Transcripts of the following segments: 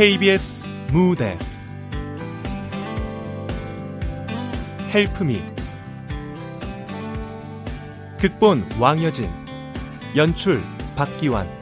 KBS 무대. 헬프미. 극본 왕여진. 연출 박기환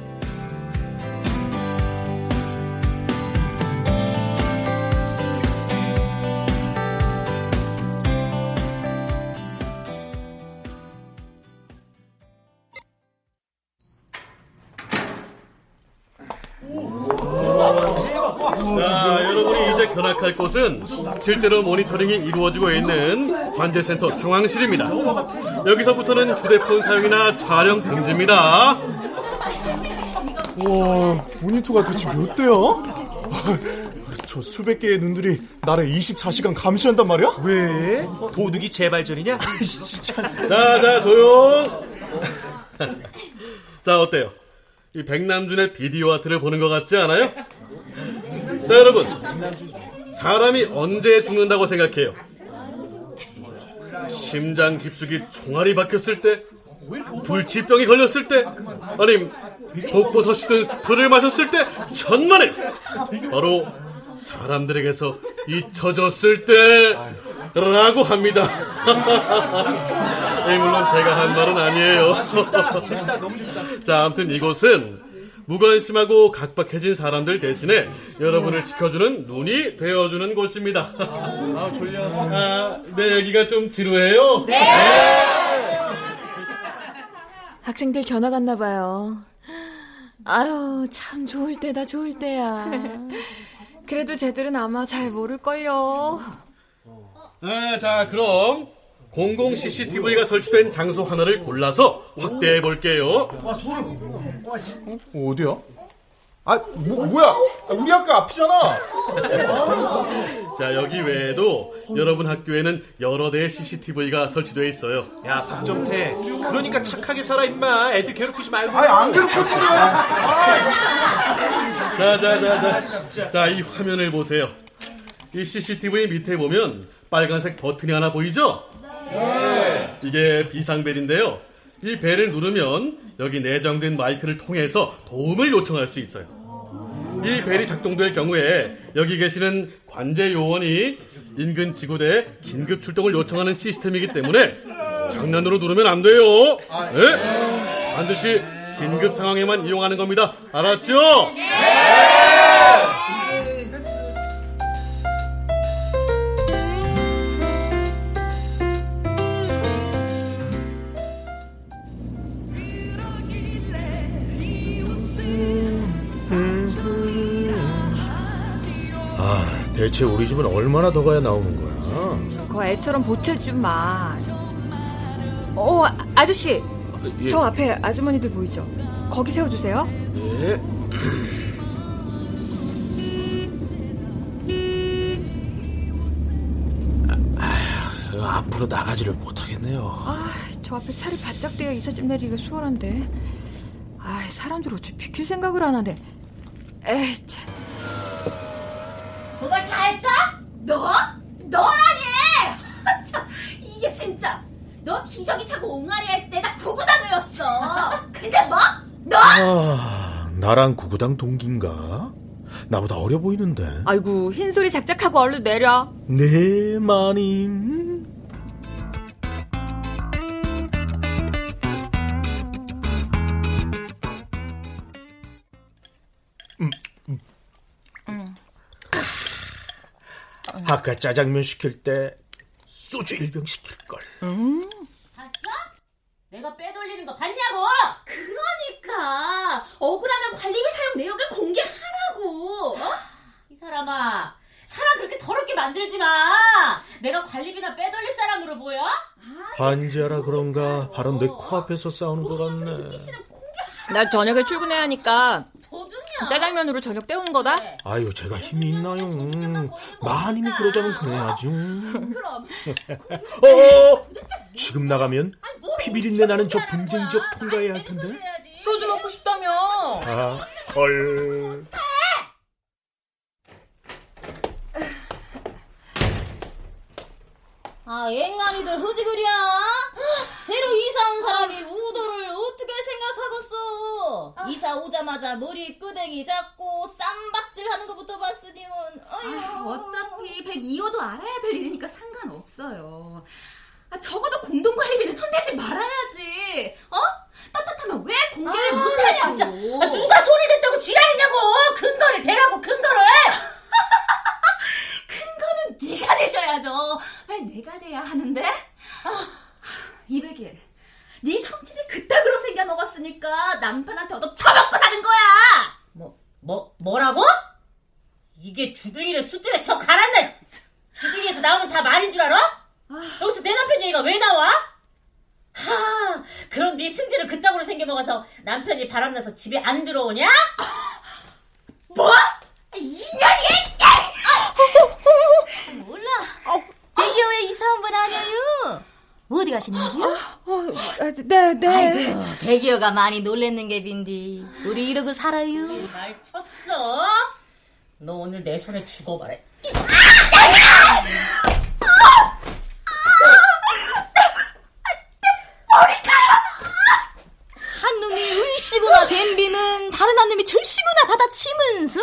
실제로 모니터링이 이루어지고 있는 관제센터 상황실입니다. 여기서부터는 휴대폰 사용이나 촬영 금지입니다. 와, 모니터가 대체 몇 대야? 저 수백 개의 눈들이 나를 24시간 감시한단 말이야? 왜? 도둑이 재발전이냐? 자, 자, 조용! 자, 어때요? 이 백남준의 비디오 아트를 보는 것 같지 않아요? 자, 여러분. 사람이 언제 죽는다고 생각해요? 심장 깊숙이 총알이 박혔을 때? 불치병이 걸렸을 때? 아님 독고 서시든 스프를 마셨을 때? 천만에! 바로 사람들에게서 잊혀졌을 때! 라고 합니다. 네, 물론 제가 한 말은 아니에요. 자, 아무튼 이곳은 무관심하고 각박해진 사람들 대신에 여러분을 지켜주는 눈이 되어주는 곳입니다. 아, 졸려. 아, 네, 여기가 좀 지루해요? 네! 학생들 견학 갔나 봐요. 아유, 참 좋을 때다, 좋을 때야. 그래도 쟤들은 아마 잘 모를걸요. 네, 자, 그럼 공공 CCTV가 설치된 장소 하나를 골라서 확대해 볼게요. 어디야? 아, 뭐, 뭐야? 우리 학교 앞이잖아. 자, 여기 외에도 여러분 학교에는 여러 대의 CCTV가 설치되어 있어요. 야, 박정태. 그러니까 착하게 살아, 임마. 애들 괴롭히지 말고. 아니, 안 괴롭힐 거야. 자, 자, 자, 자. 자, 이 화면을 보세요. 이 CCTV 밑에 보면 빨간색 버튼이 하나 보이죠? 네. 이게 비상벨인데요. 이 벨을 누르면 여기 내장된 마이크를 통해서 도움을 요청할 수 있어요. 이 벨이 작동될 경우에 여기 계시는 관제 요원이 인근 지구대에 긴급 출동을 요청하는 시스템이기 때문에 장난으로 누르면 안 돼요. 네? 반드시 긴급 상황에만 이용하는 겁니다. 알았죠? 네! 대체 우리 집은 얼마나 더 가야 나오는 거야? 그 애처럼 보채좀 마. 어, 아저씨. 예. 저 앞에 아주머니들 보이죠? 거기 세워주세요. 예. 아, 앞으로 나가지를 못하겠네요. 아, 저 앞에 차를 바짝 대어 이삿짐 내리기가 수월한데. 아, 사람들 어찌 비킬 생각을 안 하네. 에이, 참. 그걸 다 했어? 너? 너라니! 이게 진짜 너 기저귀 차고 옹알이 할 때 나 구구단이었어 근데 뭐? 너? 아, 나랑 구구당 동기인가? 나보다 어려 보이는데. 아이고 흰소리 작작하고 얼른 내려. 네 마님. 아까 짜장면 시킬 때 소주 일병 시킬 걸. 음. 내가 빼돌리는 거 봤냐고? 그러니까 억울하면 관리비 사용 내역을 공개하라고. 어? 이 사람아, 사람 그렇게 더럽게 만들지 마. 내가 관리비나 빼돌릴 사람으로 보여? 반지하라 그런가 바로 내 코앞에서 싸우는 것 같네. 날 저녁에 출근해야 하니까 짜장면으로 저녁 때우는 거다? 네. 아유, 제가 힘이 있나요? 마님이 그러자면 그래야죠. 그럼. 어, 지금 나가면 피비린내 나는 저 분쟁 지역 통과해야 할 텐데. 소주 먹고 싶다며. 아, 헐. 아, 앵간이들 흐지그리야? 새로 이사 온 사람이 우도를 어. 이사 오자마자 머리 끄댕이 잡고 쌈박질 하는 것부터 봤으니만 아, 어차피 102호도 알아야 될 일이니까 상관없어요. 아, 적어도 공동관리비는 손대지 말아야지. 어? 떳떳하면 왜 공개를 아, 못하냐고. 진짜. 아, 누가 소리를 했다고 지랄이냐고. 근거를 대라고 근거를. 근거는 네가 대셔야죠. 왜 내가 돼야 하는데? 아, 200일. 네 성질이 그따구로 생겨 먹었으니까 남편한테 얻어 처먹고 사는 거야. 뭐, 뭐, 뭐라고? 이게 주둥이를 수들에 쳐 갈았네. 주둥이에서 나오는 다 말인 줄 알아? 아. 여기서 내 남편 얘기가 왜 나와? 하, 그런 네 승질을 그따구로 생겨 먹어서 남편이 바람나서 집에 안 들어오냐? 뭐? 이년이! 몰라. 대기업에 이사 한번 하냐요? 어디 가시는지요? 어, 어, 네, 네. 아이고, 배기어가 많이 놀랬는 게 빈디. 우리 이러고 살아요. 말 쳤어? 너 오늘 내 손에 죽어봐라. 한 놈이 울시구나 뱀비는 다른 한 놈이 절시구나 받아치면서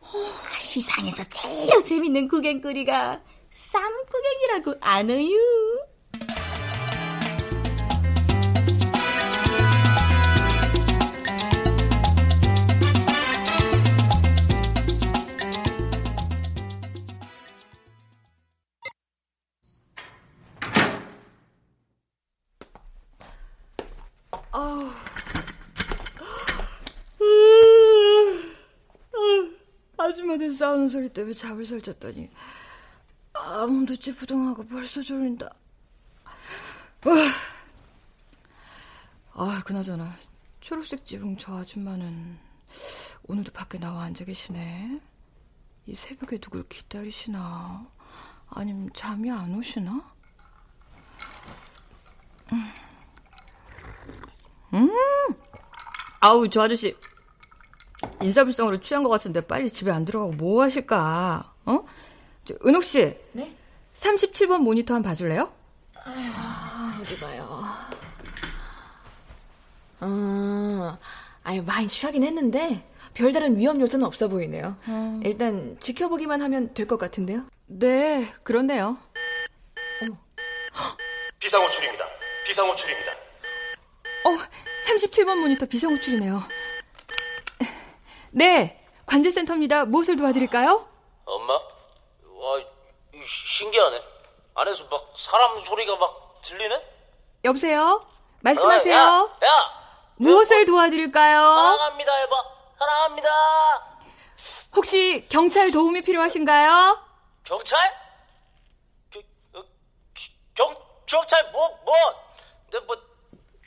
어, 시상에서 제일 재밌는 구경거리가 쌈구경이라고 아너유 싸우는 소리 때문에 잠을 설쳤더니 아무도 찌푸둥하고 벌써 졸린다. 아, 그나저나 초록색 지붕 저 아줌마는 오늘도 밖에 나와 앉아 계시네. 이 새벽에 누굴 기다리시나? 아니면 잠이 안 오시나? 음. 음! 아우, 저 아저씨 인사불성으로 취한 것 같은데 빨리 집에 안 들어가고 뭐 하실까? 어? 저, 은옥 씨. 네? 37번 모니터 한번 봐줄래요? 아, 어디 봐요. 아, 아유, 많이 취하긴 했는데, 별다른 위험 요소는 없어 보이네요. 음. 일단 지켜보기만 하면 될 것 같은데요? 네, 그렇네요. 어머. 비상호출입니다. 비상호출입니다. 어, 37번 모니터 비상호출이네요. 네, 관제센터입니다. 무엇을 도와드릴까요? 엄마? 와, 신기하네. 안에서 막 사람 소리가 막 들리네? 여보세요? 말씀하세요. 어, 야, 야! 무엇을 도와드릴까요? 사랑합니다, 해봐. 사랑합니다. 혹시 경찰 도움이 필요하신가요? 경찰? 겨, 어, 경, 경찰 뭐, 뭐? 내 뭐,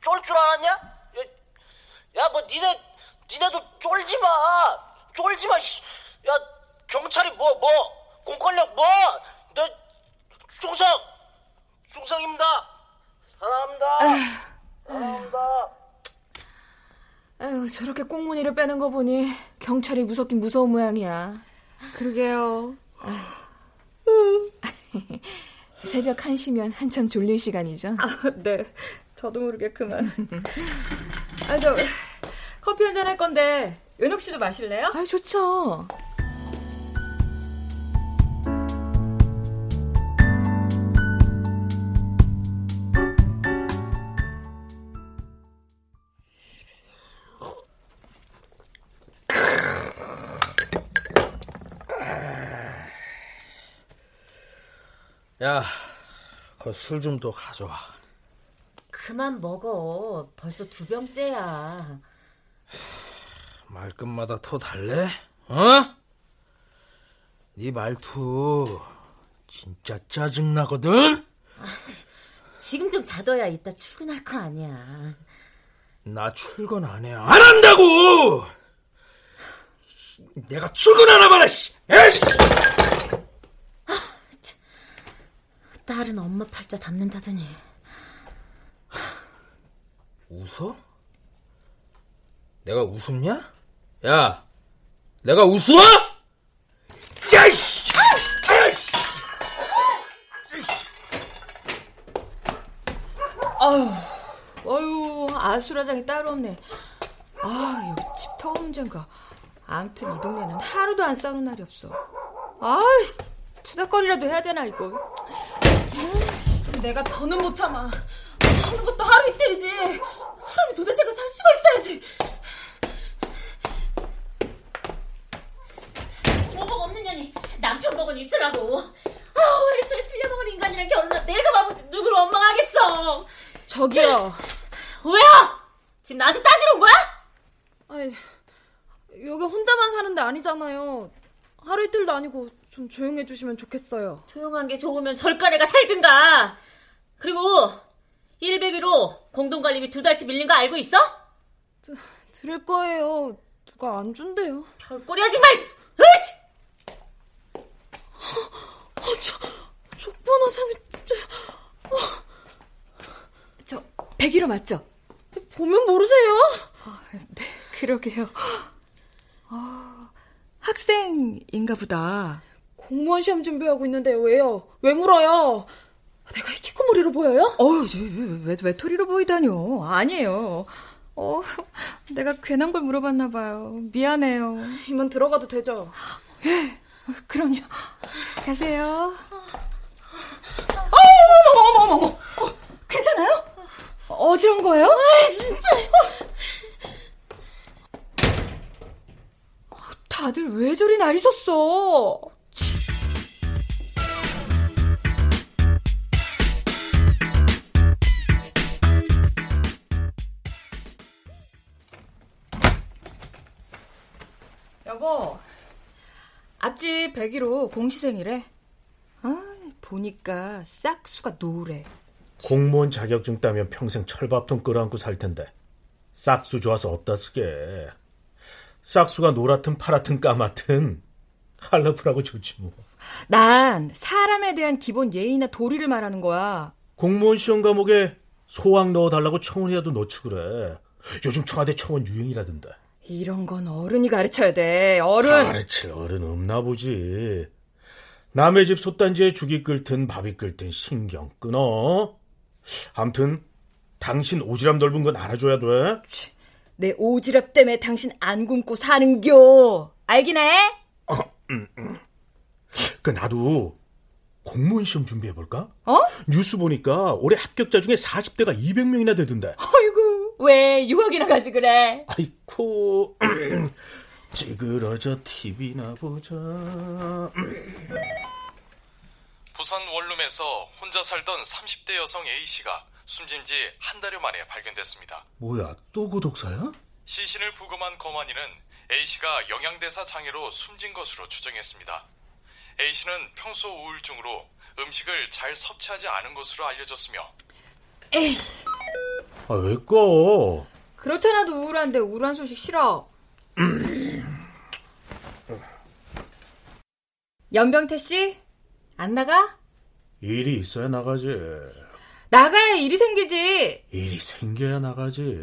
쫄 줄 알았냐? 야, 야, 뭐, 니네, 니네도 쫄지 마. 쫄지 마. 야, 경찰이 뭐, 뭐, 공권력 뭐, 너, 충성, 충성입니다. 사랑합니다. 사랑합니다. 아유, 저렇게 꽁무니를 빼는 거 보니 경찰이 무섭긴 무서운 모양이야. 그러게요. 새벽 1시면 한참 졸릴 시간이죠? 아, 네. 저도 모르게 그만. 아, 저, 커피 한잔 할 건데 은옥 씨도 마실래요? 아, 좋죠. 야, 그 술 좀 더 가져와. 그만 먹어. 벌써 두 병째야. 말끝마다 더 달래? 어? 네 말투 진짜 짜증나거든? 아, 지금 좀 자둬야 이따 출근할 거 아니야. 나 출근 안 해. 안 한다고! 내가 출근하나 봐라, 씨! 에이! 아, 딸은 엄마 팔자 담는다더니. 웃어? 내가 웃었냐? 야, 내가 웃어? 야이씨! 아유, 어유 아수라장이 따로 없네. 아, 여기 집터 문제인가. 아무튼 이 동네는 하루도 안 싸우는 날이 없어. 아, 부닥거리라도 해야 되나 이거. 내가 더는 못 참아. 하는 것도 하루 이틀이지. 사람이 도대체가 살 수가 있어야지. 뭐복 없는 년이 남편 복은 있으라고. 아우 애초에 틀려먹은 인간이랑 결혼한 내가 바보 누구를 원망하겠어. 저기요. 왜요? 지금 나한테 따지러 온 거야? 아니, 여기 혼자만 사는데 아니잖아요. 하루 이틀도 아니고 좀 조용해 주시면 좋겠어요. 조용한 게 좋으면 절간애가 살든가. 그리고 100위로 공동관리비 두 달치 밀린 거 알고 있어? 드, 드릴 거예요. 누가 안 준대요. 별꼬리 하지 말! 으이씨! 아, 저, 족번화상이... 어. 저, 101호 맞죠? 보면 모르세요? 아, 네, 그러게요. 아, 학생인가 보다. 공무원 시험 준비하고 있는데 왜요? 왜 물어요? 내가 히키코모리로 보여요? 어우, 왜, 왜, 외톨이로 보이다뇨. 아니에요. 어, 내가 괜한 걸 물어봤나 봐요. 미안해요. 이만 들어가도 되죠? 예, 그럼요. 가세요. 어머, 어머, 어머, 어머. 어, 괜찮아요? 어지러운 거예요? 아, 진짜. 다들 왜 저리 날이 섰어? 여보, 앞집 101호 공시생이래. 아, 보니까 싹수가 노래. 공무원 자격증 따면 평생 철밥통 끌어안고 살 텐데 싹수 좋아서 없다 쓰게. 싹수가 노랗든 파랗든 까맣든 컬러풀하고 좋지 뭐. 난 사람에 대한 기본 예의나 도리를 말하는 거야. 공무원 시험 과목에 소학 넣어달라고 청원이라도 넣지 그래. 요즘 청와대 청원 유행이라던데. 이런 건 어른이 가르쳐야 돼. 어른. 가르칠 어른 없나 보지. 남의 집 솥단지에 죽이 끓든 밥이 끓든 신경 끊어. 암튼 당신 오지랖 넓은 건 알아줘야 돼. 내 오지랖 때문에 당신 안 굶고 사는겨. 알긴 해? 어, 음, 음. 그 나도 공무원 시험 준비해 볼까? 어? 뉴스 보니까 올해 합격자 중에 40대가 200명이나 되던데. 아이고 왜 유학이나 가지 그래? 아이쿠 찌그러져 TV나 보자. 부산 원룸에서 혼자 살던 30대 여성 A씨가 숨진 지 한 달여 만에 발견됐습니다. 뭐야 또 고독사야? 시신을 부검한 검안이는 A씨가 영양대사 장애로 숨진 것으로 추정했습니다. A씨는 평소 우울증으로 음식을 잘 섭취하지 않은 것으로 알려졌으며 에이. 아, 왜 꺼? 그렇잖아도 우울한데 우울한 소식 싫어. 연병태 씨? 안 나가? 일이 있어야 나가지. 나가야 일이 생기지. 일이 생겨야 나가지.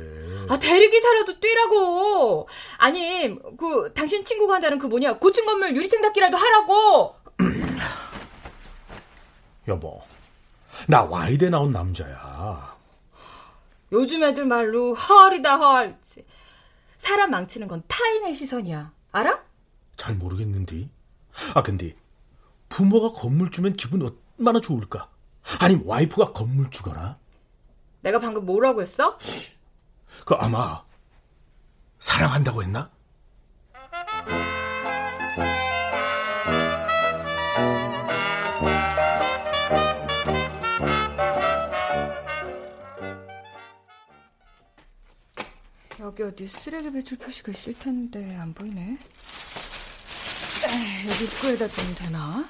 아, 대리기사라도 뛰라고. 아니, 그, 당신 친구가 한다는 그 뭐냐, 고층 건물 유리창 닦기라도 하라고. 여보, 나 와이대 나온 남자야. 요즘 애들 말로 헐이다 헐. 사람 망치는 건 타인의 시선이야. 알아? 잘 모르겠는데. 아, 근데 부모가 건물주면 기분 얼마나 좋을까? 아니 와이프가 건물주거나? 내가 방금 뭐라고 했어? 그 아마 사랑한다고 했나? 여기 어디 쓰레기 배출 표시가 있을 텐데 안 보이네. 여기 입구에다 두면 되나?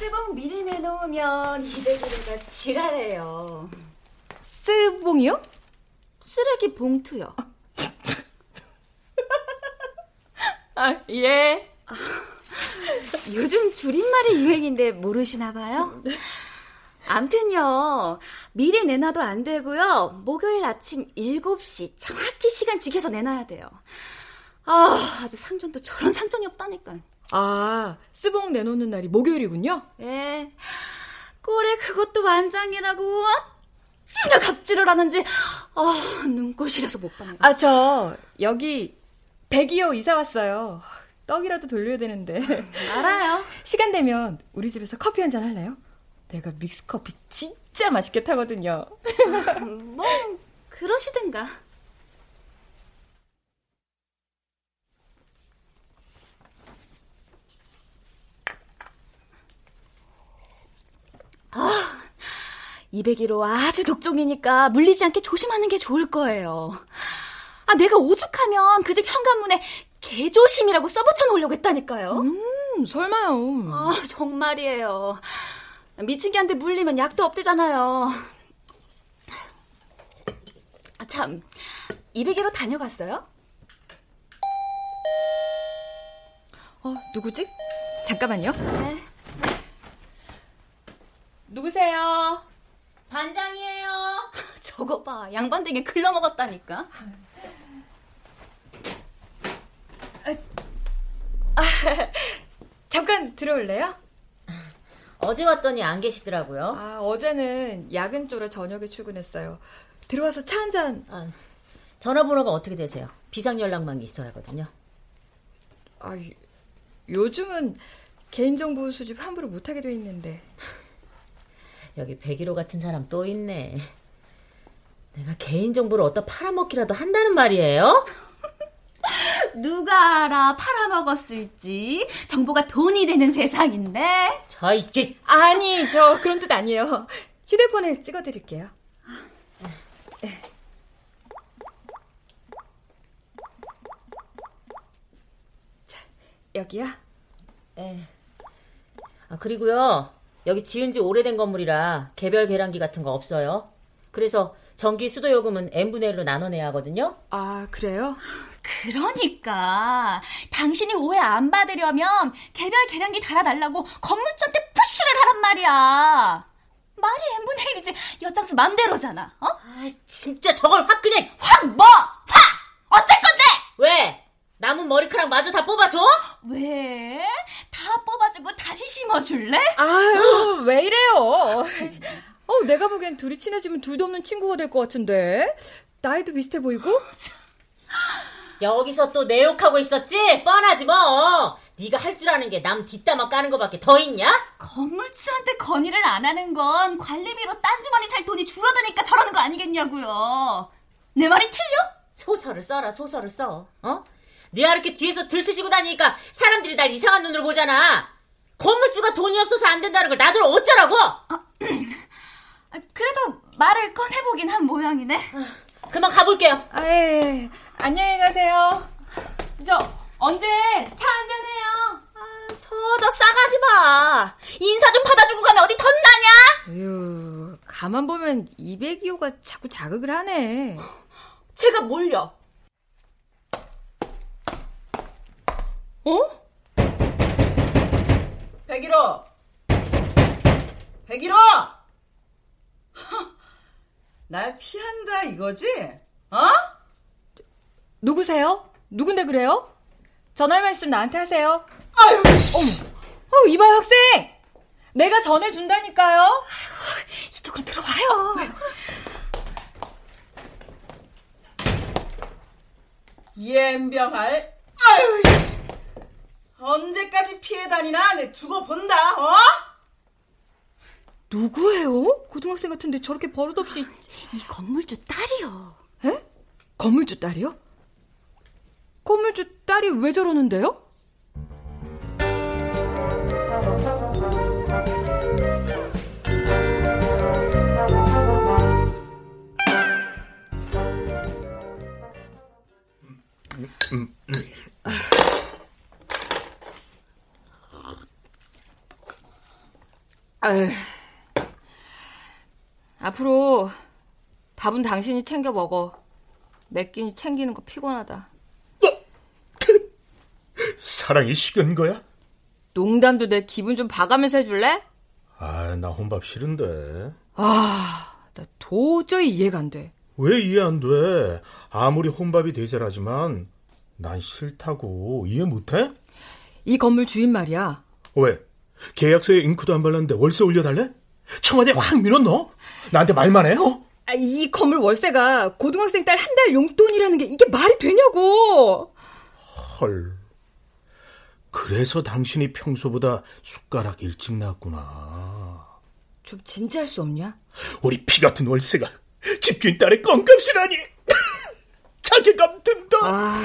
스봉 미리 내놓으면 이대기래가 지랄해요. 스봉이요? 쓰레기 봉투요. 아, 예. 아, 요즘 줄임말이 유행인데 모르시나 봐요? 암튼요, 미리 내놔도 안 되고요. 목요일 아침 7시 정확히 시간 지켜서 내놔야 돼요. 아, 아주 상전도 저런 상전이 없다니까. 아, 스봉 내놓는 날이 목요일이군요? 예. 꼴에 그것도 완장이라고 어찌나 갑질을 하는지 아, 눈꼴시려서 못 봤네. 아, 저 여기 102호 이사 왔어요. 떡이라도 돌려야 되는데. 알아요. 시간 되면 우리 집에서 커피 한 잔 할래요? 내가 믹스 커피 진짜 맛있게 타거든요. 뭐 그러시든가. 아, 201호 아주 독종이니까 물리지 않게 조심하는 게 좋을 거예요. 아, 내가 오죽하면 그 집 현관문에 개조심이라고 써붙여 놓으려고 했다니까요. 음, 설마요. 아, 정말이에요. 미친 개한테 물리면 약도 없대잖아요. 아, 참, 201호 다녀갔어요? 어, 누구지? 잠깐만요. 네. 누구세요? 반장이에요. 저거 봐, 양반 되게 글러먹었다니까. 아, 잠깐 들어올래요? 어제 왔더니 안 계시더라고요. 아, 어제는 야근 쪽으로 저녁에 출근했어요. 들어와서 차 한 잔. 아, 전화번호가 어떻게 되세요? 비상 연락망이 있어야 하거든요. 아, 요즘은 개인정보 수집 함부로 못하게 돼 있는데. 여기 101호 같은 사람 또 있네. 내가 개인정보를 어디다 팔아먹기라도 한다는 말이에요? 누가 알아 팔아먹었을지 정보가 돈이 되는 세상인데. 저 있지 아니 저 그런 뜻 아니에요. 휴대폰에 찍어드릴게요. 자 여기야 네. 아 그리고요. 여기 지은 지 오래된 건물이라 개별 계량기 같은 거 없어요. 그래서 전기 수도 요금은 n분의 1로 나눠내야 하거든요. 아 그래요? 그러니까 당신이 오해 안 받으려면 개별 계량기 달아달라고 건물주한테 푸시를 하란 말이야. 말이 n분의 1이지 엿장수 맘대로잖아. 어? 아 진짜 저걸 확 그냥 확 뭐? 확! 어쩔 건데? 왜? 남은 머리카락 마저 다 뽑아줘? 왜? 다 뽑아주고 다시 심어줄래? 아유 왜 이래요? 어 내가 보기엔 둘이 친해지면 둘도 없는 친구가 될 것 같은데 나이도 비슷해 보이고? 여기서 또 내 욕하고 있었지? 뻔하지 뭐. 네가 할 줄 아는 게 남 뒷담화 까는 거밖에 더 있냐? 건물주한테 건의를 안 하는 건 관리비로 딴 주머니 살 돈이 줄어드니까 저러는 거 아니겠냐고요. 내 말이 틀려? 소설을 써라 소설을 써. 어? 네가 이렇게 뒤에서 들쑤시고 다니니까 사람들이 날 이상한 눈으로 보잖아. 건물주가 돈이 없어서 안 된다는 걸 나들 어쩌라고? 아, 그래도 말을 꺼내보긴 한 모양이네. 그만 가볼게요. 아, 예. 안녕히 가세요. 저 언제 차 한잔해요. 아, 저저 싸가지 마. 인사 좀 받아주고 가면 어디 덧나냐? 에휴, 가만 보면 202호가 자꾸 자극을 하네. 제가 뭘요? 어? 백일호! 백일호! 날 피한다 이거지? 어? 누구세요? 누군데 그래요? 전할 말씀 나한테 하세요. 아유, 씨. 어머, 어, 이봐요 학생. 내가 전해준다니까요. 아유, 이쪽으로 들어와요. 이엠병할. 아유, 씨. 언제까지 피해 다니나 내 두고 본다. 어? 누구예요? 고등학생 같은데 저렇게 버릇없이 이 건물주 딸이요. 에? 건물주 딸이요? 건물주 딸이 왜 저러는데요? 앞으로 밥은 당신이 챙겨 먹어. 몇 끼니 챙기는 거 피곤하다. 사랑이 식은 거야? 농담도 내 기분 좀 봐가면서 해줄래? 아, 나 혼밥 싫은데. 아, 나 도저히 이해가 안 돼. 왜 이해 안 돼? 아무리 혼밥이 대세라지만 난 싫다고 이해 못해? 이 건물 주인 말이야. 왜? 계약서에 잉크도 안 발랐는데 월세 올려달래? 청와대 확 넣어? 나한테 말만 해? 어? 아, 이 건물 월세가 고등학생 딸 한 달 용돈이라는 게 이게 말이 되냐고. 헐. 그래서 당신이 평소보다 숟가락 일찍 나왔구나. 좀 진지할 수 없냐? 우리 피 같은 월세가 집주인 딸의 껌값이라니. 자괴감 든다. 아,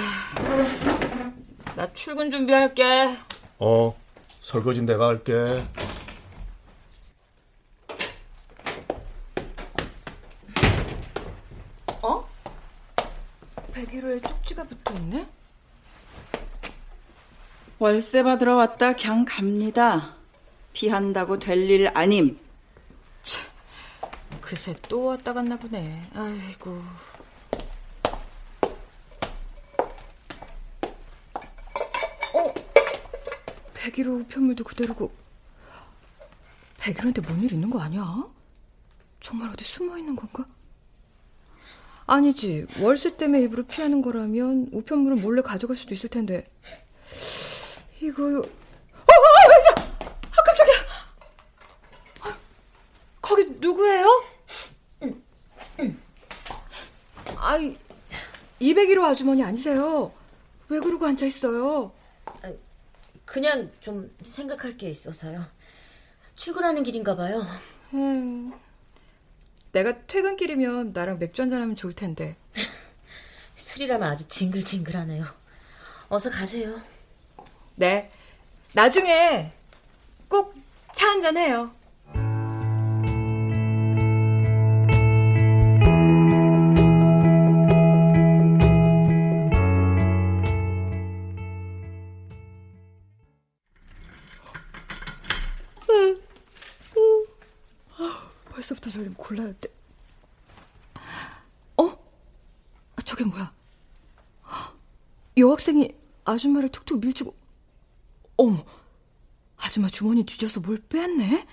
나 출근 준비할게. 어, 설거지 내가 할게. 어? 101호에 쪽지가 붙어 있네? 월세 받으러 왔다 그냥 갑니다. 피한다고 될 일 아님. 그새 또 왔다 갔나 보네. 아이고. 어? 101호 우편물도 그대로고 101호한테 뭔 일 있는 거 아니야? 정말 어디 숨어 있는 건가? 아니지. 월세 때문에 일부러 피하는 거라면 우편물은 몰래 가져갈 수도 있을 텐데. 이거. 어, 어, 어, 아, 깜짝이야! 거기 누구예요? 아이, 201호 아주머니 아니세요? 왜 그러고 앉아 있어요? 그냥 좀 생각할 게 있어서요. 출근하는 길인가 봐요. 음, 내가 퇴근길이면 나랑 맥주 한잔 하면 좋을 텐데. 술이라면 아주 징글징글하네요. 어서 가세요. 네. 나중에 꼭 차 한잔 해요. 벌써부터 졸리면 골라야 돼. 어? 아, 저게 뭐야? 여학생이 아줌마를 툭툭 밀치고 어머 아줌마 주머니 뒤져서 뭘 빼앗네?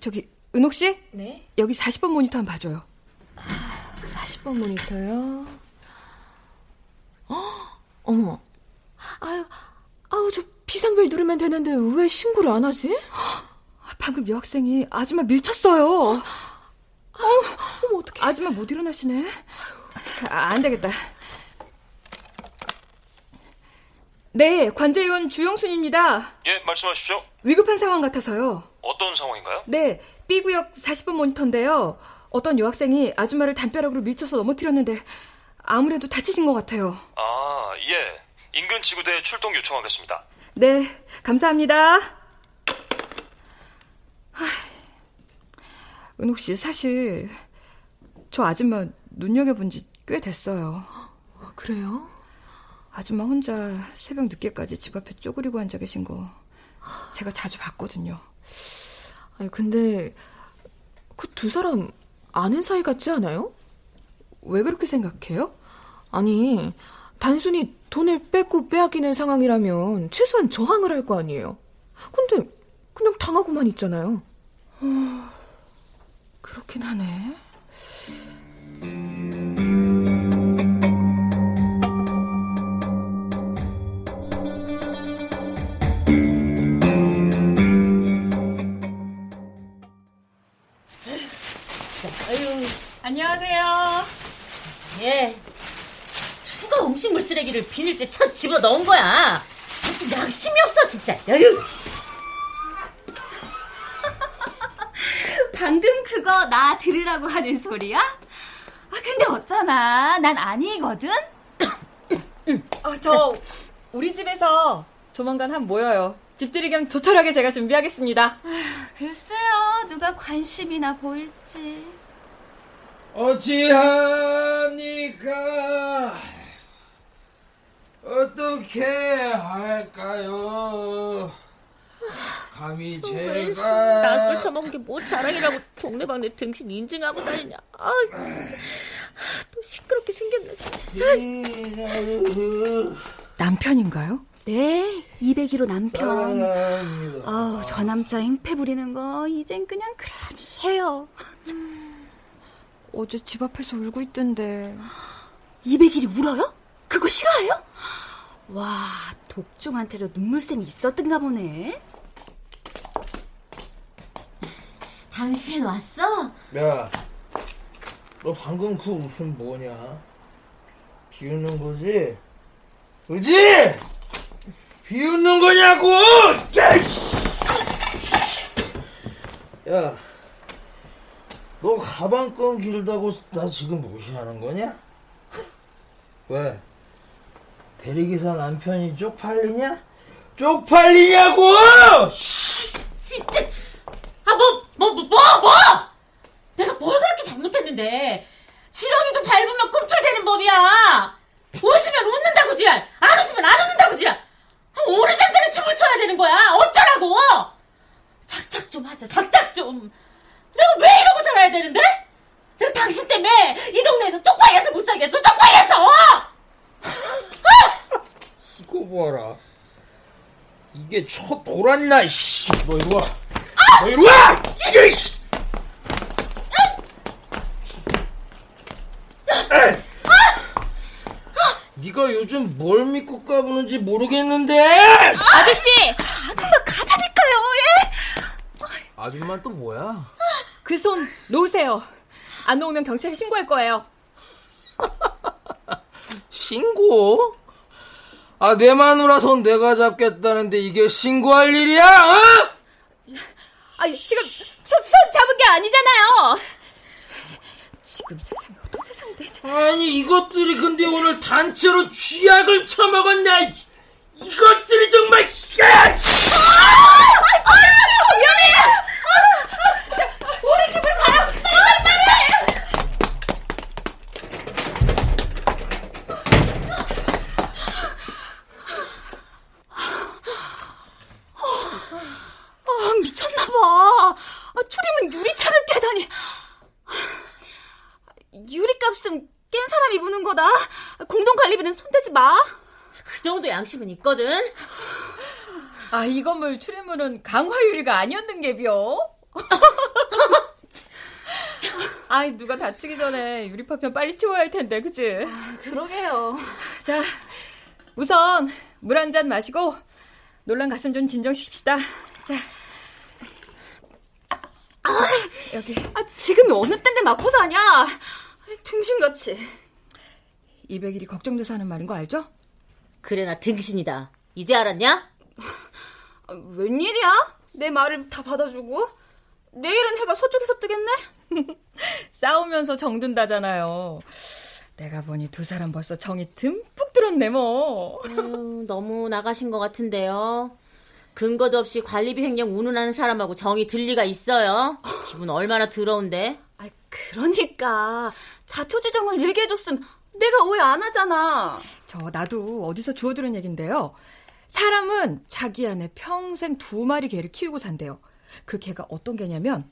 저기 은옥 씨? 네? 여기 40번 모니터 한번 봐줘요. 40번 모니터요. 어, 어머. 아유, 아우 저 비상벨 누르면 되는데 왜 신고를 안 하지? 방금 여학생이 아줌마 밀쳤어요. 아유, 어머 어떡해. 아줌마 못 일어나시네. 아, 안 되겠다. 네, 관제위원 주영순입니다. 예, 말씀하십시오. 위급한 상황 같아서요. 어떤 상황인가요? 네, B구역 40번 모니터인데요. 어떤 여학생이 아줌마를 담벼락으로 밀쳐서 넘어뜨렸는데 아무래도 다치신 것 같아요. 아, 예. 인근 지구대에 출동 요청하겠습니다. 네, 감사합니다. 하, 은옥 씨, 사실 저 아줌마 눈여겨본 지 꽤 됐어요. 그래요? 아줌마 혼자 새벽 늦게까지 집 앞에 쪼그리고 앉아 계신 거 제가 자주 봤거든요. 아니 근데 그 두 사람 아는 사이 같지 않아요? 왜 그렇게 생각해요? 아니 단순히 돈을 뺏고 빼앗기는 상황이라면 최소한 저항을 할 거 아니에요. 근데 그냥 당하고만 있잖아요. 어, 그렇긴 하네. 안녕하세요. 예. 누가 음식물 쓰레기를 비닐째 쳐 집어 넣은 거야. 무슨 양심이 없어, 진짜. 아유. 방금 그거 나 들으라고 하는 소리야? 아, 근데 어쩌나. 난 아니거든? 어, 저 우리 집에서 조만간 한 모여요. 집들이 겸 조촐하게 제가 준비하겠습니다. 글쎄요, 누가 관심이나 보일지. 어찌합니까? 어떻게 할까요? 감히 제가 나술 처먹은 게뭐 자랑이라고 동네방네 등신 인증하고 다니냐. 아, 또 시끄럽게 생겼네, 진짜. 남편인가요? 네, 201호 남편. 아우, 저 남자 행패 부리는 거 이젠 그냥 그러니 해요. 어제 집 앞에서 울고 있던데. 201이 울어요? 그거 싫어해요? 와, 독종한테도 눈물샘이 있었던가 보네. 당신 왔어? 야, 너 방금 그 웃음 뭐냐? 비웃는 거지? 그지? 비웃는 거냐고! 야, 야, 너 가방끈 길다고 나 지금 무시하는 거냐? 왜? 대리기사 남편이 쪽팔리냐? 쪽팔리냐고! 진짜 아 뭐 뭐 뭐 뭐, 뭐! 내가 뭘 그렇게 잘못했는데 지렁이도 밟으면 꿈틀대는 법이야 웃으면 웃는다고 지랄 안 웃으면 안 웃는다고 지랄 아, 오르장대는 춤을 춰야 되는 거야 어쩌라고 작작 좀 하자 작작 좀 살아야 되는데? 내가 당신 때문에 이 동네에서 쪽팔려서 못 살겠어 쪽팔려서 이거 봐라. 이게 초 돌았나, 씨. 너 이리 와. 너 이리 와! 이게, 씨. 네가 요즘 뭘 믿고 까부는지 모르겠는데. 아저씨, 아줌마 가자니까요. 예? 아줌마 또 뭐야? 그 손 놓으세요. 안 놓으면 경찰에 신고할 거예요. 신고? 아, 내 마누라 손 내가 잡겠다는데 이게 신고할 일이야? 어? 아, 지금 손, 손 잡은 게 아니잖아요. 지금 세상에 어떤 되지? 아니 이것들이 근데 오늘 단체로 쥐약을 처먹었냐? 이- 이것들이 정말 야! 아, 위험해! 우리 집으로 가요! 빨리, 빨리! 아, 미쳤나봐. 아, 추림은 유리창을 깨다니. 유리값은 깬 사람이 무는 거다. 공동관리비는 손대지 마. 그 정도 양심은 있거든 아, 이 건물 출입문은 강화유리가 아니었는 게비요. 아이, 누가 다치기 전에 유리 파편 빨리 치워야 할 텐데, 그치? 그러게요. 자, 우선 물 한 잔 마시고 놀란 가슴 좀 진정시킵시다. 자. 여기. 아, 지금이 어느 때인데 맞고 사냐? 등신같이. 200일이 걱정돼서 하는 말인 거 알죠? 그래 나 등신이다 이제 알았냐? 아, 웬일이야? 내 말을 다 받아주고? 내일은 해가 서쪽에서 뜨겠네? 싸우면서 정든다잖아요. 내가 보니 두 사람 벌써 정이 듬뿍 들었네, 뭐. 음, 너무 나가신 것 같은데요 근거도 없이 관리비 횡령 운운하는 사람하고 정이 들 리가 있어요 기분 얼마나 더러운데 아, 그러니까 자초지정을 얘기해줬으면 내가 오해 안 하잖아. 저 나도 어디서 주워 들은 얘긴데요. 사람은 자기 안에 평생 두 마리 개를 키우고 산대요. 그 개가 어떤 개냐면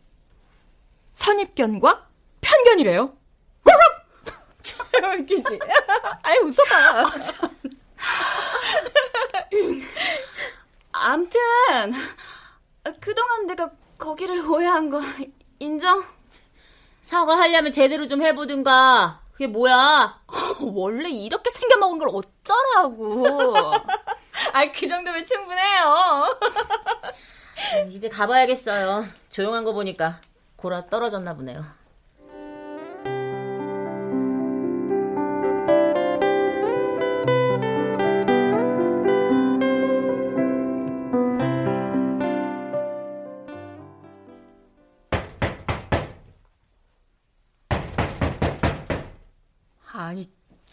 선입견과 편견이래요. 웃기지? 아이 웃어봐. 암튼 그동안 내가 거기를 오해한 거 인정? 사과하려면 제대로 좀 해보든가 그게 뭐야 원래 이렇게 생겨먹은 걸 어쩌라고. 아, 그 정도면 충분해요. 이제 가봐야겠어요 조용한 거 보니까 골아 떨어졌나 보네요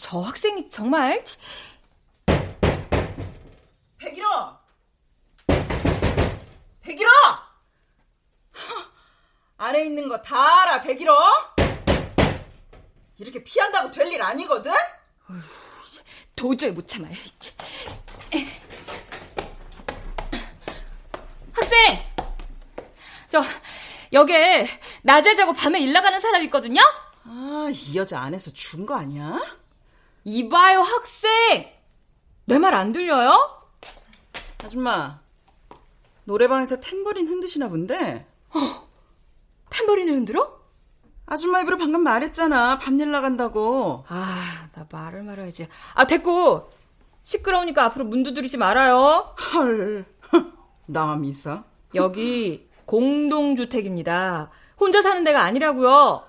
저 학생이 정말 백일호! 백일호! 안에 있는 거 다 알아, 백일호? 이렇게 피한다고 될 일 아니거든? 도저히 못 참아요. 학생! 저, 여기에 낮에 자고 밤에 일 나가는 사람 있거든요? 아, 이 여자 안에서 준 거 아니야? 이봐요, 학생! 내 말 안 들려요? 아줌마, 노래방에서 탬버린 흔드시나 본데? 탬버린을 흔들어? 아줌마 입으로 방금 말했잖아. 밤일 나간다고. 아, 나 말을 말아야지. 아, 됐고! 시끄러우니까 앞으로 문 두드리지 말아요. 헐. 남이 있어? 여기 공동주택입니다. 혼자 사는 데가 아니라고요.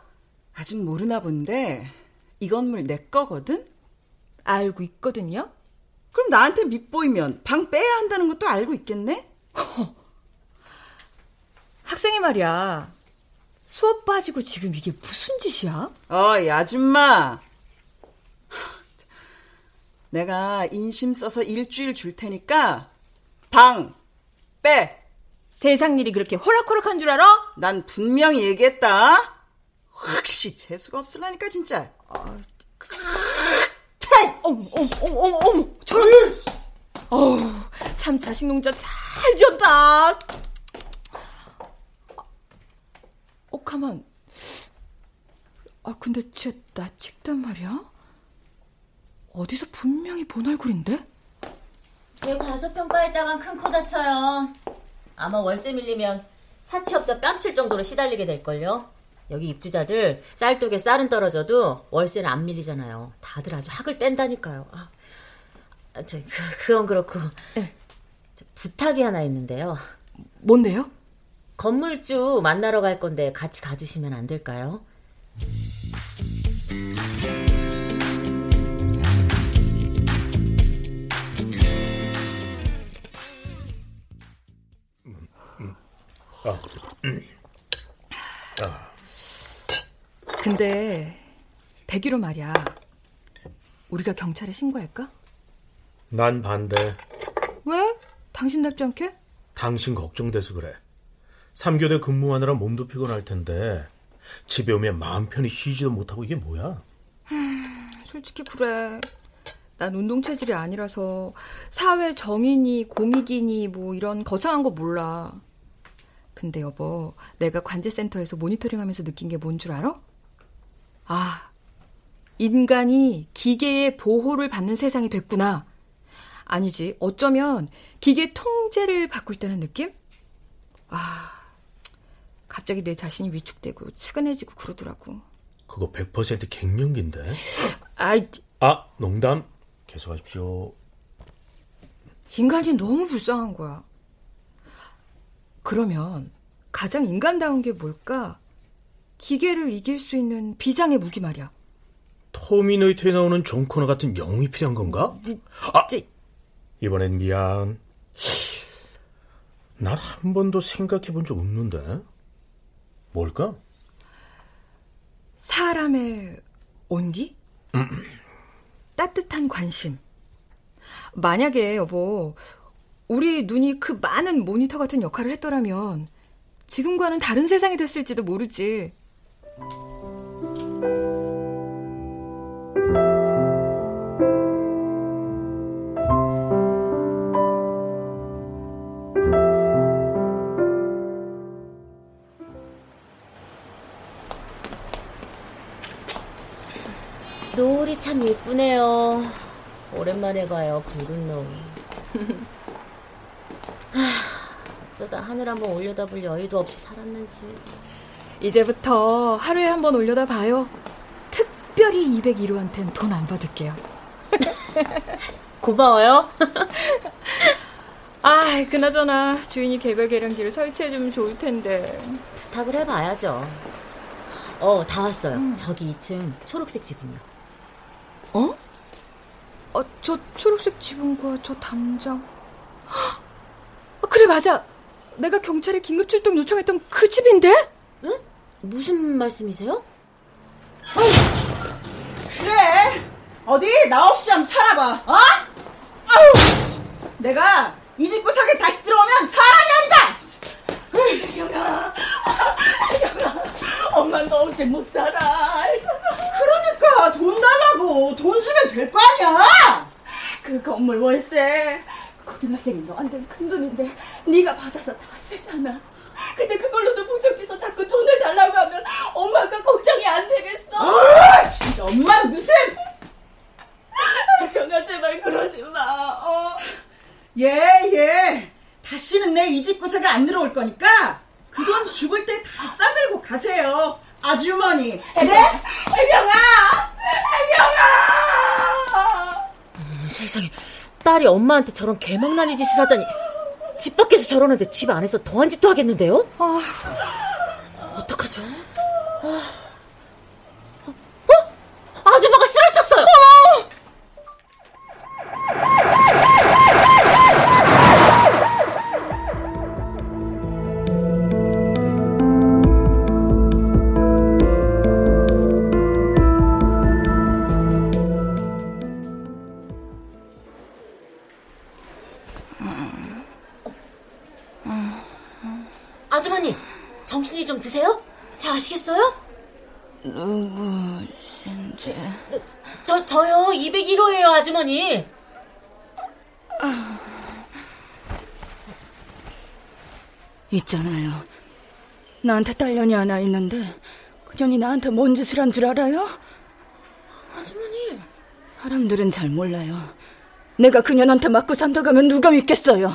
아직 모르나 본데 이 건물 내 거거든? 알고 있거든요. 그럼 나한테 밑보이면 방 빼야 한다는 것도 알고 있겠네? 학생이 말이야. 수업 빠지고 지금 이게 무슨 짓이야? 어이, 아줌마. 내가 인심 써서 일주일 줄 테니까 방 빼. 세상 일이 그렇게 호락호락한 줄 알아? 난 분명히 얘기했다. 혹시 재수가 없을라니까 진짜. 아, 참! 어머, 어머, 어머, 어머, 저런. 어우, 참 자식 농자 잘 지었다. 어, 가만. 아, 근데 쟤 나 찍단 말이야? 어디서 분명히 본 얼굴인데? 제 과소평가했다간 큰 코 다쳐요. 아마 월세 밀리면 사채업자 뺨칠 정도로 시달리게 될걸요. 여기 입주자들 쌀독에 쌀은 떨어져도 월세는 안 밀리잖아요. 다들 아주 학을 뗀다니까요. 아, 저, 그, 그건 그렇고. 네. 부탁이 하나 있는데요. 뭔데요? 건물주 만나러 갈 건데 같이 가주시면 안 될까요? 아, 음. 아. 근데 백기로 말이야. 우리가 경찰에 신고할까? 난 반대. 왜? 당신답지 않게? 당신 걱정돼서 그래. 3교대 근무하느라 몸도 피곤할 텐데 집에 오면 마음 편히 쉬지도 못하고 이게 뭐야? 솔직히 그래. 난 운동 체질이 아니라서 사회 정의니 공익이니 뭐 이런 거창한 거 몰라. 근데 여보, 내가 관제센터에서 모니터링하면서 느낀 게 뭔 줄 알아? 아, 인간이 기계의 보호를 받는 세상이 됐구나. 아니지, 어쩌면 기계 통제를 받고 있다는 느낌? 아, 갑자기 내 자신이 위축되고 측은해지고 그러더라고. 그거 100% 갱년기인데. 아이, 아, 농담. 계속하십시오. 인간이 너무 불쌍한 거야. 그러면 가장 인간다운 게 뭘까? 기계를 이길 수 있는 비장의 무기 말이야. 터미네이터에 나오는 존 코너 같은 영웅이 필요한 건가? 니, 아, 제... 이번엔 미안. 난 한 번도 생각해 본 적 없는데. 뭘까? 사람의 온기? 음. 따뜻한 관심. 만약에 여보, 우리 눈이 그 많은 모니터 같은 역할을 했더라면 지금과는 다른 세상이 됐을지도 모르지. 노을이 참 예쁘네요. 오랜만에 봐요, 붉은 노을. 어쩌다 하늘 한번 올려다볼 여유도 없이 살았는지. 이제부터 하루에 한 번 올려다 봐요. 특별히 201호한텐 돈 안 받을게요. 고마워요. 아, 그나저나 주인이 개별 계량기를 설치해주면 좋을 텐데. 부탁을 해봐야죠. 어, 다 왔어요. 음. 저기 2층 초록색 지붕이요. 어? 어, 저 초록색 지붕과 저 담장. 어, 그래, 맞아. 내가 경찰에 긴급 출동 요청했던 그 집인데? 응? 무슨 말씀이세요? 그래. 어디 나 없이 한번 살아봐. 어? 아우. 내가 이 집 구석에 다시 들어오면 사람이 아니다. 영아, 엄마 너 없이 못 살아. 알잖아. 그러니까 돈 달라고 돈 주면 될 거 아니야. 그 건물 월세 고등학생이 너한테 큰 돈인데 네가 받아서 다 쓰잖아. 근데 그걸로도 부족해서 자꾸 돈을 달라고 하면 엄마가 걱정이 안 되겠어. 아, 엄마는 무슨? 경아 제발 그러지 마. 어. 예 예. 다시는 내 이 집 구석에 안 들어올 거니까 그 돈 죽을 때 다 싸들고 가세요. 아주머니. 그래? 애경아! 애경아! 음, 세상에. 딸이 엄마한테 저런 개망나니 짓을 하다니 집 밖에서 저러는데 집 안에서 더한 짓도 하겠는데요? 아, 어떡하죠? 아. 아주머니. 아... 있잖아요. 나한테 딸년이 하나 있는데 그 년이 나한테 뭔 짓을 한 줄 알아요? 아주머니. 사람들은 잘 몰라요. 내가 그년한테 맞고 산다고 하면 누가 믿겠어요.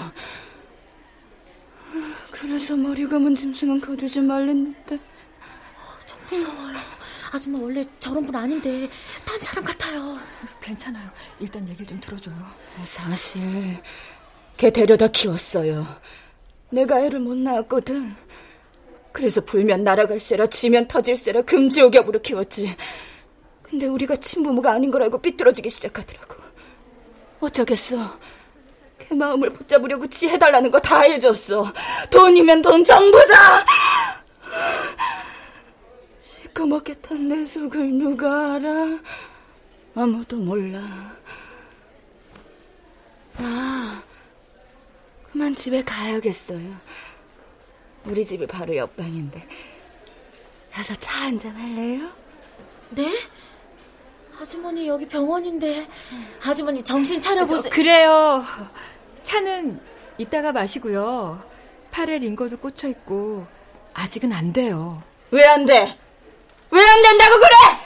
그래서 머리 감은 짐승은 거두지 말랬는데. 좀 무서워요. 아줌마 원래 저런 분 아닌데 딴 사람 같아요. 괜찮아요. 일단 얘기 좀 들어줘요. 사실 걔 데려다 키웠어요. 내가 애를 못 낳았거든. 그래서 불면 날아갈세라 지면 터질세라 금지옥엽으로 키웠지. 근데 우리가 친부모가 아닌 걸 알고 삐뚤어지기 시작하더라고. 어쩌겠어. 걔 마음을 붙잡으려고 지 해달라는 거 다 해줬어. 돈이면 돈 전부 다! 시커멓게 탄 내 속을 누가 알아? 아무도 몰라. 아, 그만 집에 가야겠어요. 우리 집이 바로 옆방인데. 가서 차 한잔 할래요? 네? 아주머니 여기 병원인데 아주머니 정신 차려보세요. 그래요. 차는 이따가 마시고요. 팔에 링거도 꽂혀 있고 아직은 안 돼요. 왜 안 돼? 왜 안 된다고 그래?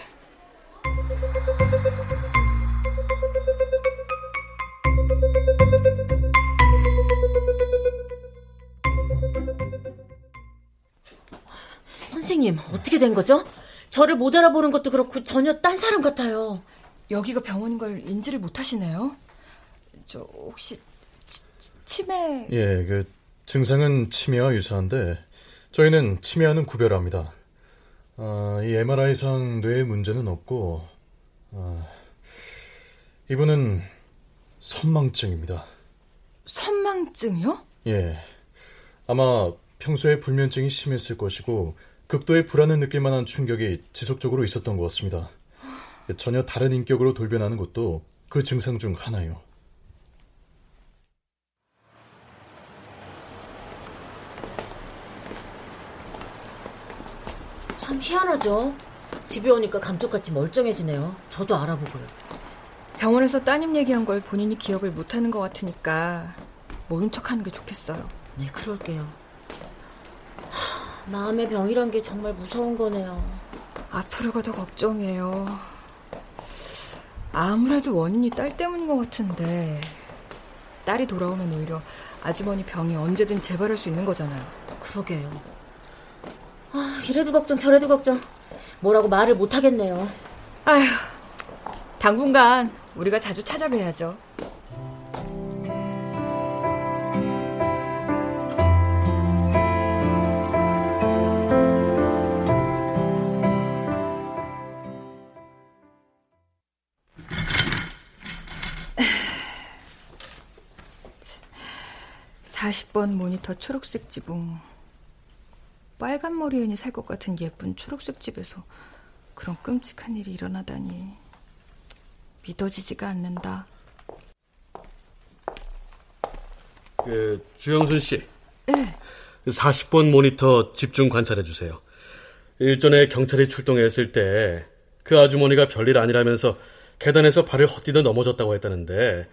선생님, 어떻게 된 거죠? 저를 못 알아보는 것도 그렇고 전혀 딴 사람 같아요. 여기가 병원인 걸 인지를 못 하시네요. 저 혹시 치, 치매? 예, 그 증상은 치매와 유사한데 저희는 치매와는 구별합니다. 아, 이 MRI상 뇌에 문제는 없고 아, 이분은 선망증입니다. 선망증이요? 예. 아마 평소에 불면증이 심했을 것이고 극도의 불안을 느낄 만한 충격이 지속적으로 있었던 것 같습니다. 전혀 다른 인격으로 돌변하는 것도 그 증상 중 하나예 요. 참 희한하죠. 집에 오니까 감쪽같이 멀쩡해지네요. 저도 알아보고요. 병원에서 따님 얘기한 걸 본인이 기억을 못하는 것 같으니까 모른 척하는 게 좋겠어요. 네, 그럴게요. 마음의 병이란 게 정말 무서운 거네요. 앞으로가 더 걱정이에요. 아무래도 원인이 딸 때문인 것 같은데 딸이 돌아오면 오히려 아주머니 병이 언제든 재발할 수 있는 거잖아요. 그러게요. 아, 이래도 걱정 저래도 걱정. 뭐라고 말을 못 하겠네요. 아휴, 당분간 우리가 자주 찾아뵈야죠. (40번) 모니터 초록색 지붕 빨간 머리 애니 살 것 같은 예쁜 초록색 집에서 그런 끔찍한 일이 일어나다니 믿어지지가 않는다. 그 주영순 씨. 네. 40번 모니터 집중 관찰해 주세요. 일전에 경찰이 출동했을 때 그 아주머니가 별일 아니라면서 계단에서 발을 헛디뎌 넘어졌다고 했다는데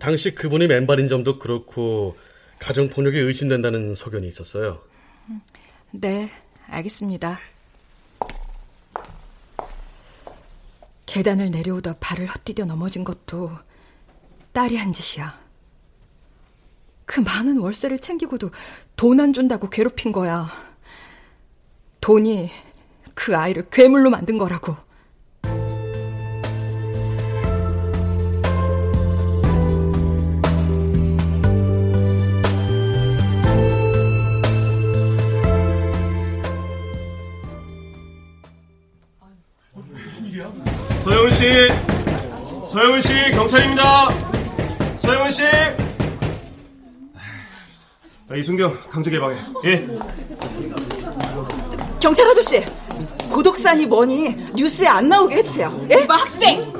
당시 그분이 맨발인 점도 그렇고 가정폭력이 의심된다는 소견이 있었어요. 네, 알겠습니다. 계단을 내려오다 발을 헛디뎌 넘어진 것도 딸이 한 짓이야. 그 많은 월세를 챙기고도 돈 안 준다고 괴롭힌 거야. 돈이 그 아이를 괴물로 만든 거라고. 서영훈 씨 경찰입니다. 서영훈 씨. 아, 이순경 강제 개방해. 예. 경찰 아저씨, 고독산이 뭐니 뉴스에 안 나오게 해주세요. 예? 이봐 학생.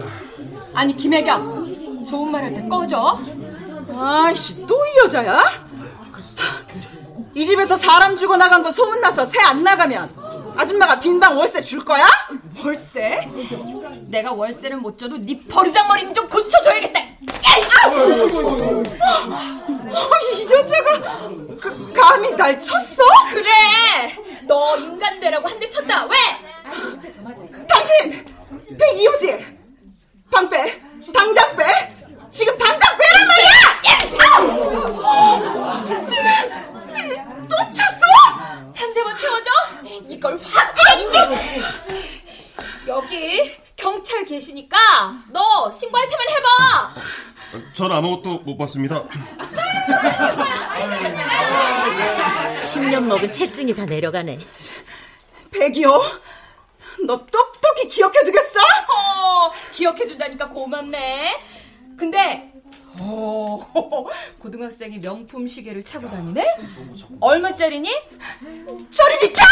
아니 김혜경, 좋은 말 할 때 꺼져. 아이씨 또 이 여자야? 이 집에서 사람 죽어 나간 거 소문나서 새 안 나가면 아줌마가 빈방 월세 줄 거야? 월세? 내가 월세를 못 줘도 네 버르장머리는 좀 고쳐줘야겠다. 이 여자가 그, 감히 날 쳤어? 그래. 너 인간 되라고 한 대 쳤다. 왜? 당신 배 이호지. 방 빼. 당장 빼. 지금 당장 빼란 말이야. 또 쳤어? 삼세번 채워줘. 이걸 확 빼는데. 여기 경찰 계시니까 너 신고할 테면 해봐. 전 아무것도 못 봤습니다. 10년 먹은 채증이 다 내려가네. 백이요? 너 똑똑히 기억해두겠어? 어, 기억해준다니까 고맙네. 근데 오, 고등학생이 명품 시계를 차고 다니네? 얼마짜리니? 저리 비켜!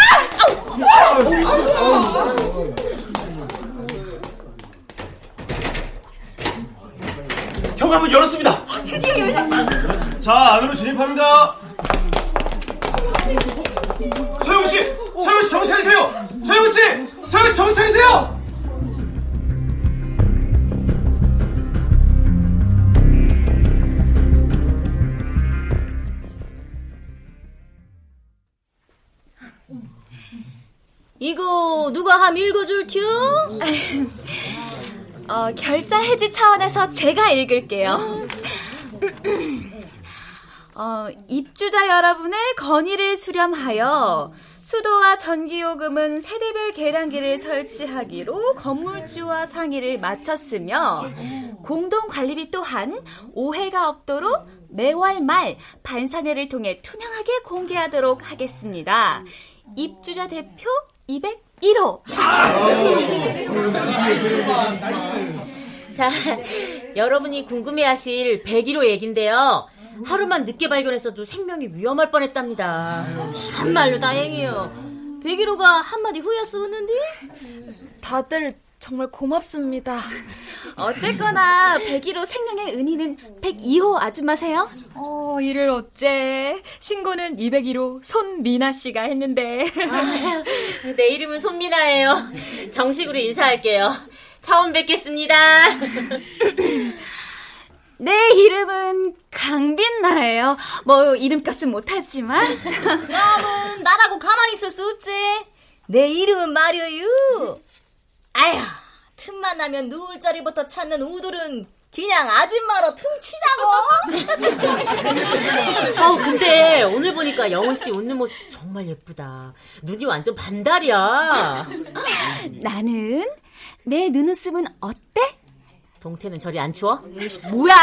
현관문 열었습니다. 아, 드디어 열렸다. 자, 안으로 진입합니다. 서영 씨, 서영 씨 정신 차리세요. 서영 씨, 서영 씨 정신 차리세요. 이거 누가 함 읽어줄쭈? 어, 결자 해지 차원에서 제가 읽을게요. 어, 입주자 여러분의 건의를 수렴하여 수도와 전기요금은 세대별 계량기를 설치하기로 건물주와 상의를 마쳤으며 공동관리비 또한 오해가 없도록 매월 말 반상회를 통해 투명하게 공개하도록 하겠습니다. 입주자 대표 201호. 자, 여러분이 궁금해하실 101호 얘긴데요. 하루만 늦게 발견했어도 생명이 위험할 뻔했답니다. 참말로 다행이에요. 101호가 한마디 후였었는데? 다들 정말 고맙습니다. 어쨌거나 101호 생명의 은희는 102호 아줌마세요? 어, 이를 어째. 신고는 201호 손미나 씨가 했는데. 아, 내 이름은 손미나예요. 정식으로 인사할게요. 처음 뵙겠습니다. 내 이름은 강빈나예요. 뭐 이름값은 못하지만. 그럼은 나라고 가만히 있을 수 없지. 내 이름은 말이유. 아휴, 틈만 나면 누울 자리부터 찾는 우들은 그냥 아줌마로 퉁치자고. 어, 근데 오늘 보니까 영훈 씨 웃는 모습 정말 예쁘다. 눈이 완전 반달이야. 나는 내 눈웃음은 어때? 동태는 저리 안 추워? 뭐야?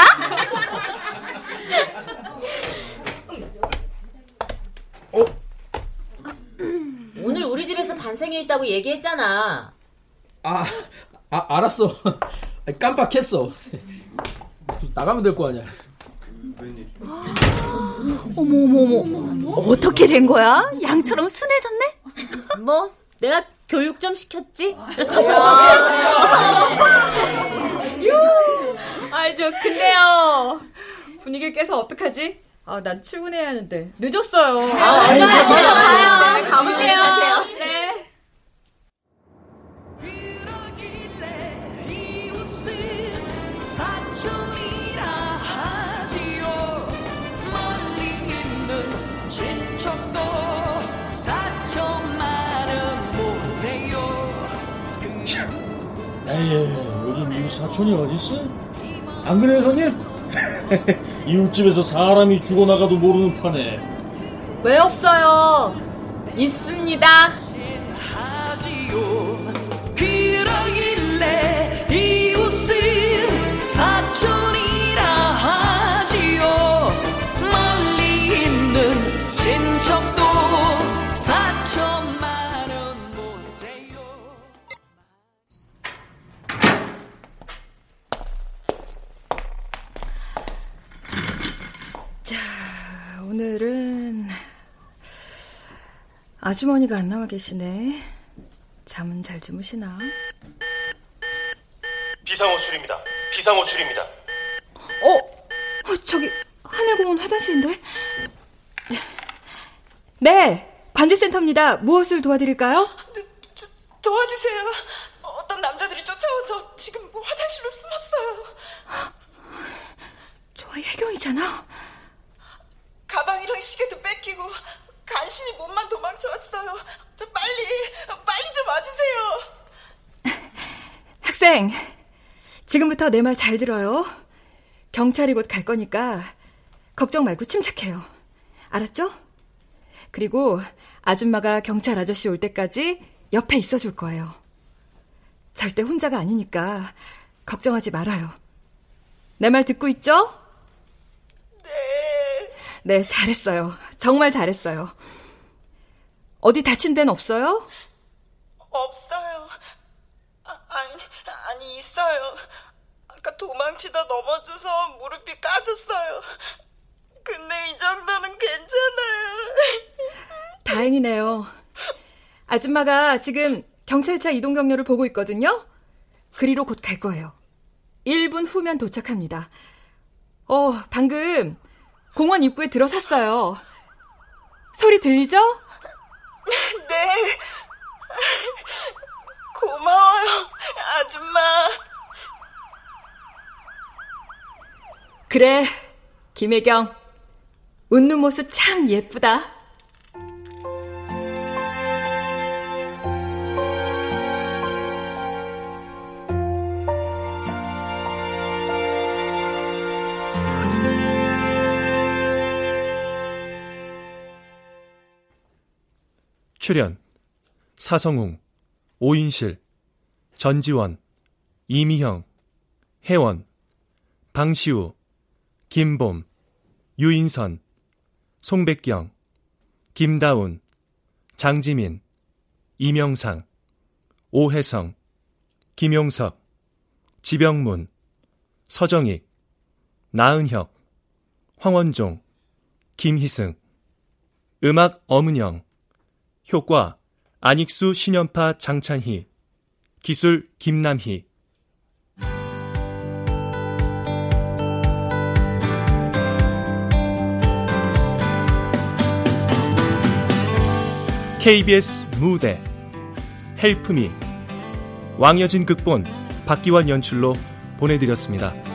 어? 오늘 우리 집에서 반생회 있다고 얘기했잖아. 아, 아 알았어. 깜빡했어. 나가면 될 거 아니야. 어머 어머 어머 어떻게 된 거야? 양처럼 순해졌네? 뭐 내가 교육 좀 시켰지. 아이 저 근데요 분위기 깨서 어떡하지? 아 난 출근해야 하는데 늦었어요. 아, 얼른 가세요. 가요. 네, 가볼게요. 가세요. 네. 사촌이라 에이, 요즘 이웃 사촌이 어딨어? 안 그래요, 형님? 이웃집에서 사람이 죽어나가도 모르는 판에. 왜 없어요? 있습니다. 아주머니가 안 나와 계시네. 잠은 잘 주무시나? 비상호출입니다. 비상호출입니다. 어, 어 저기 하늘공원 화장실인데? 네, 관제센터입니다. 무엇을 도와드릴까요? 도와주세요. 어떤 남자들이 쫓아와서 지금 화장실로 숨었어요. 저희 혜경이잖아. 가방이랑 시계도 뺏기고 간신히 몸만 도망쳐왔어요. 저 빨리 빨리 좀 와주세요. 학생, 지금부터 내 말 잘 들어요. 경찰이 곧 갈 거니까 걱정 말고 침착해요. 알았죠? 그리고 아줌마가 경찰 아저씨 올 때까지 옆에 있어 줄 거예요. 절대 혼자가 아니니까 걱정하지 말아요. 내 말 듣고 있죠? 네. 네, 잘했어요. 정말 잘했어요. 어디 다친 데는 없어요? 없어요. 아, 아니, 아니, 있어요. 아까 도망치다 넘어져서 무릎이 까졌어요. 근데 이 정도는 괜찮아요. 다행이네요. 아줌마가 지금 경찰차 이동 경로를 보고 있거든요. 그리로 곧 갈 거예요. 1분 후면 도착합니다. 어, 방금 공원 입구에 들어섰어요. 소리 들리죠? 네. 고마워요, 아줌마. 그래, 김혜경. 웃는 모습 참 예쁘다. 출연 사성웅, 오인실, 전지원, 이미형, 혜원, 방시우, 김봄, 유인선, 송백경, 김다운, 장지민, 이명상, 오혜성, 김용석, 지병문, 서정익, 나은혁, 황원종, 김희승, 음악 엄은영, 효과 안익수 신연파 장찬희 기술 김남희 KBS 무대 헬프미 왕여진 극본 박기환 연출로 보내드렸습니다.